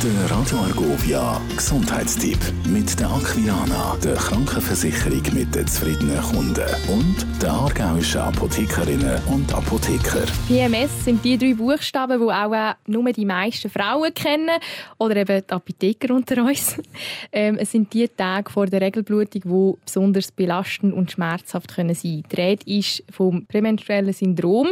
Der Radio Argovia Gesundheitstipp mit der Aquilana, der Krankenversicherung mit den zufriedenen Kunden und der aargauischen Apothekerinnen und Apotheker. PMS sind die drei Buchstaben, die auch nur die meisten Frauen kennen oder eben die Apotheker unter uns. Ähm, es sind die Tage vor der Regelblutung, die besonders belastend und schmerzhaft können sein können. Die Rede ist vom prämenstruellen Syndrom.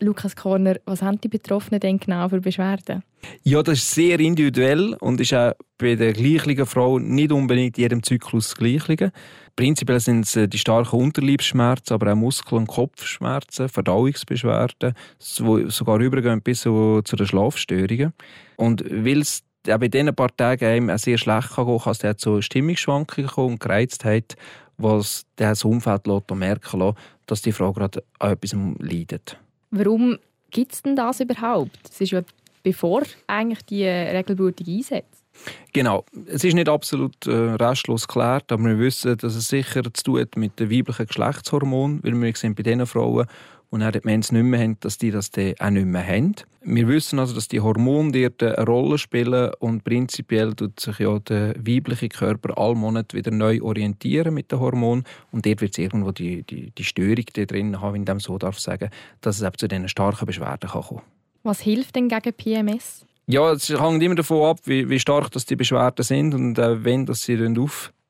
Lukas Korner, was haben die Betroffenen denn genau für Beschwerden? Ja, das ist sehr individuell und ist auch bei der gleichen Frau nicht unbedingt in jedem Zyklus das Gleiche. Prinzipiell sind es äh, die starken Unterleibsschmerzen, aber auch Muskel- und Kopfschmerzen, Verdauungsbeschwerden, die sogar übergehen bis zu den Schlafstörungen. Und weil es auch bei diesen paar Tagen einem auch sehr schlecht kann gehen, kann es zu Stimmungsschwankungen kommen und Gereiztheit, was das Umfeld merken lässt, dass die Frau gerade an etwas leidet. Warum gibt es denn das überhaupt? Es ist ja bevor eigentlich die Regelblutung einsetzt. Genau. Es ist nicht absolut äh, restlos geklärt, aber wir wissen, dass es sicher zu tun hat mit den weiblichen Geschlechtshormonen, weil wir sehen bei den Frauen, und dann die Mens nicht mehr haben, dass die das dann auch nicht mehr haben. Wir wissen also, dass die Hormone dort eine Rolle spielen und prinzipiell tut sich ja der weibliche Körper alle Monate wieder neu orientieren mit den Hormonen und dort wird es irgendwo die, die, die Störung drin haben, wenn ich dem so darf sagen, dass es eben zu diesen starken Beschwerden kann kommen Was hilft denn gegen PMS? Ja, es hängt immer davon ab, wie, wie stark das die Beschwerden sind und äh, wenn das sie auftreten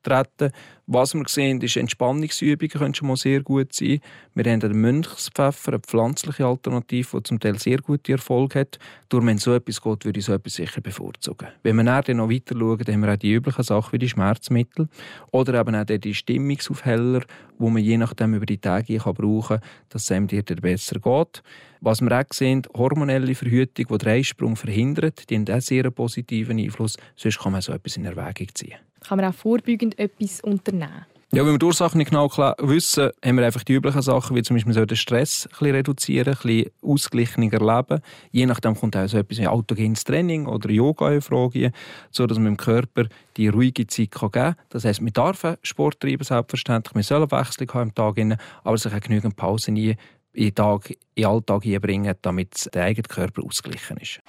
treten. Was wir sehen, ist Entspannungsübungen können schon mal sehr gut sein. Wir haben den Mönchspfeffer, eine pflanzliche Alternative, die zum Teil sehr gute Erfolg hat. Durch wenn so etwas geht, würde ich so etwas sicher bevorzugen. Wenn wir dann noch weiter schauen, dann haben wir auch die üblichen Sachen wie die Schmerzmittel oder eben auch die Stimmungsaufheller, wo man je nachdem über die Tage brauchen kann, dass es einem dir besser geht. Was wir auch sehen, hormonelle Verhütung, die den Eisprung verhindert, die haben auch sehr einen positiven Einfluss. Sonst kann man so etwas in Erwägung ziehen. Kann man auch vorbeugend etwas unternehmen? Ja, wenn wir die Ursachen nicht genau wissen, haben wir einfach die üblichen Sachen, wie zum Beispiel den Stress ein bisschen reduzieren, ein bisschen ausgeglichener leben. Je nachdem kommt auch so etwas wie autogenes Training oder Yoga in Frage, so dass man dem Körper die ruhige Zeit geben kann. Das heisst, wir dürfen Sport treiben, selbstverständlich. Wir sollen Wechselung haben im Tag, aber sich auch genügend Pause in in den Alltag einbringen, damit der eigene Körper ausgeglichen ist.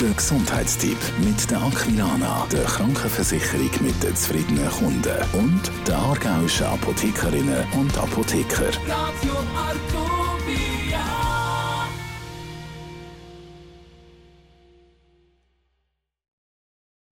Der Gesundheitstipp mit der Aquilana, der Krankenversicherung mit den zufriedenen Kunden und der aargauischen Apothekerinnen und Apotheker. Radio.